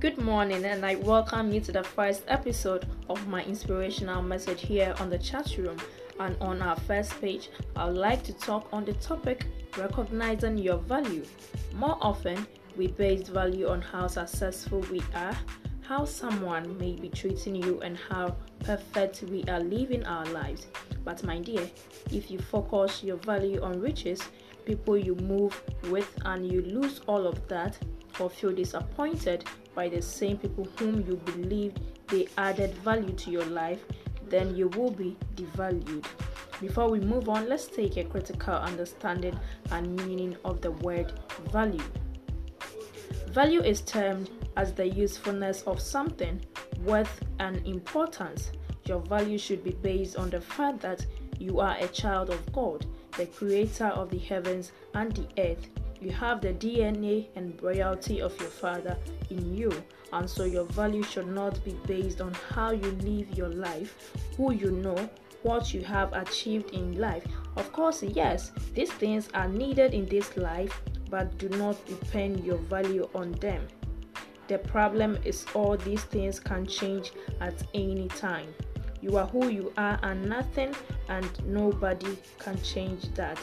Good morning, and I welcome you to the first episode of my inspirational message here on the chat room. And on our first page, I would like to talk on the topic recognizing your value. More often, we base value on how successful we are, how someone may be treating you, and how perfect we are living our lives. But, my dear, if you focus your value on riches, people you move with, and you lose all of that, or feel disappointed by the same people whom you believed they added value to your life, then you will be devalued. Before we move on, let's take a critical understanding and meaning of the word value. Value is termed as the usefulness of something, worth, and importance. Your value should be based on the fact that you are a child of God, the creator of the heavens and the earth. You have the DNA and royalty of your father in you, and so your value should not be based on how you live your life, who you know, what you have achieved in life. Of course, yes, these things are needed in this life, but do not depend your value on them. The problem is all these things can change at any time. You are who you are, and nothing and nobody can change that.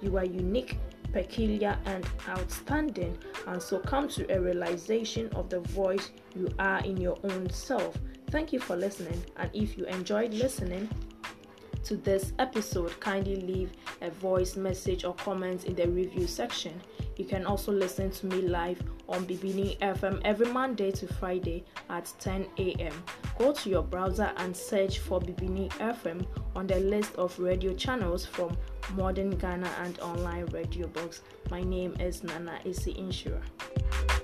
You are unique, peculiar, and outstanding, and so come to a realization of the voice you are in your own self. Thank you for listening, and if you enjoyed listening, to this episode, kindly leave a voice message or comment in the review section. You can also listen to me live on Bibini FM every Monday to Friday at 10 a.m. Go to your browser and search for Bibini FM on the list of radio channels from Modern Ghana and online radio box. My name is Nana Esi Insura.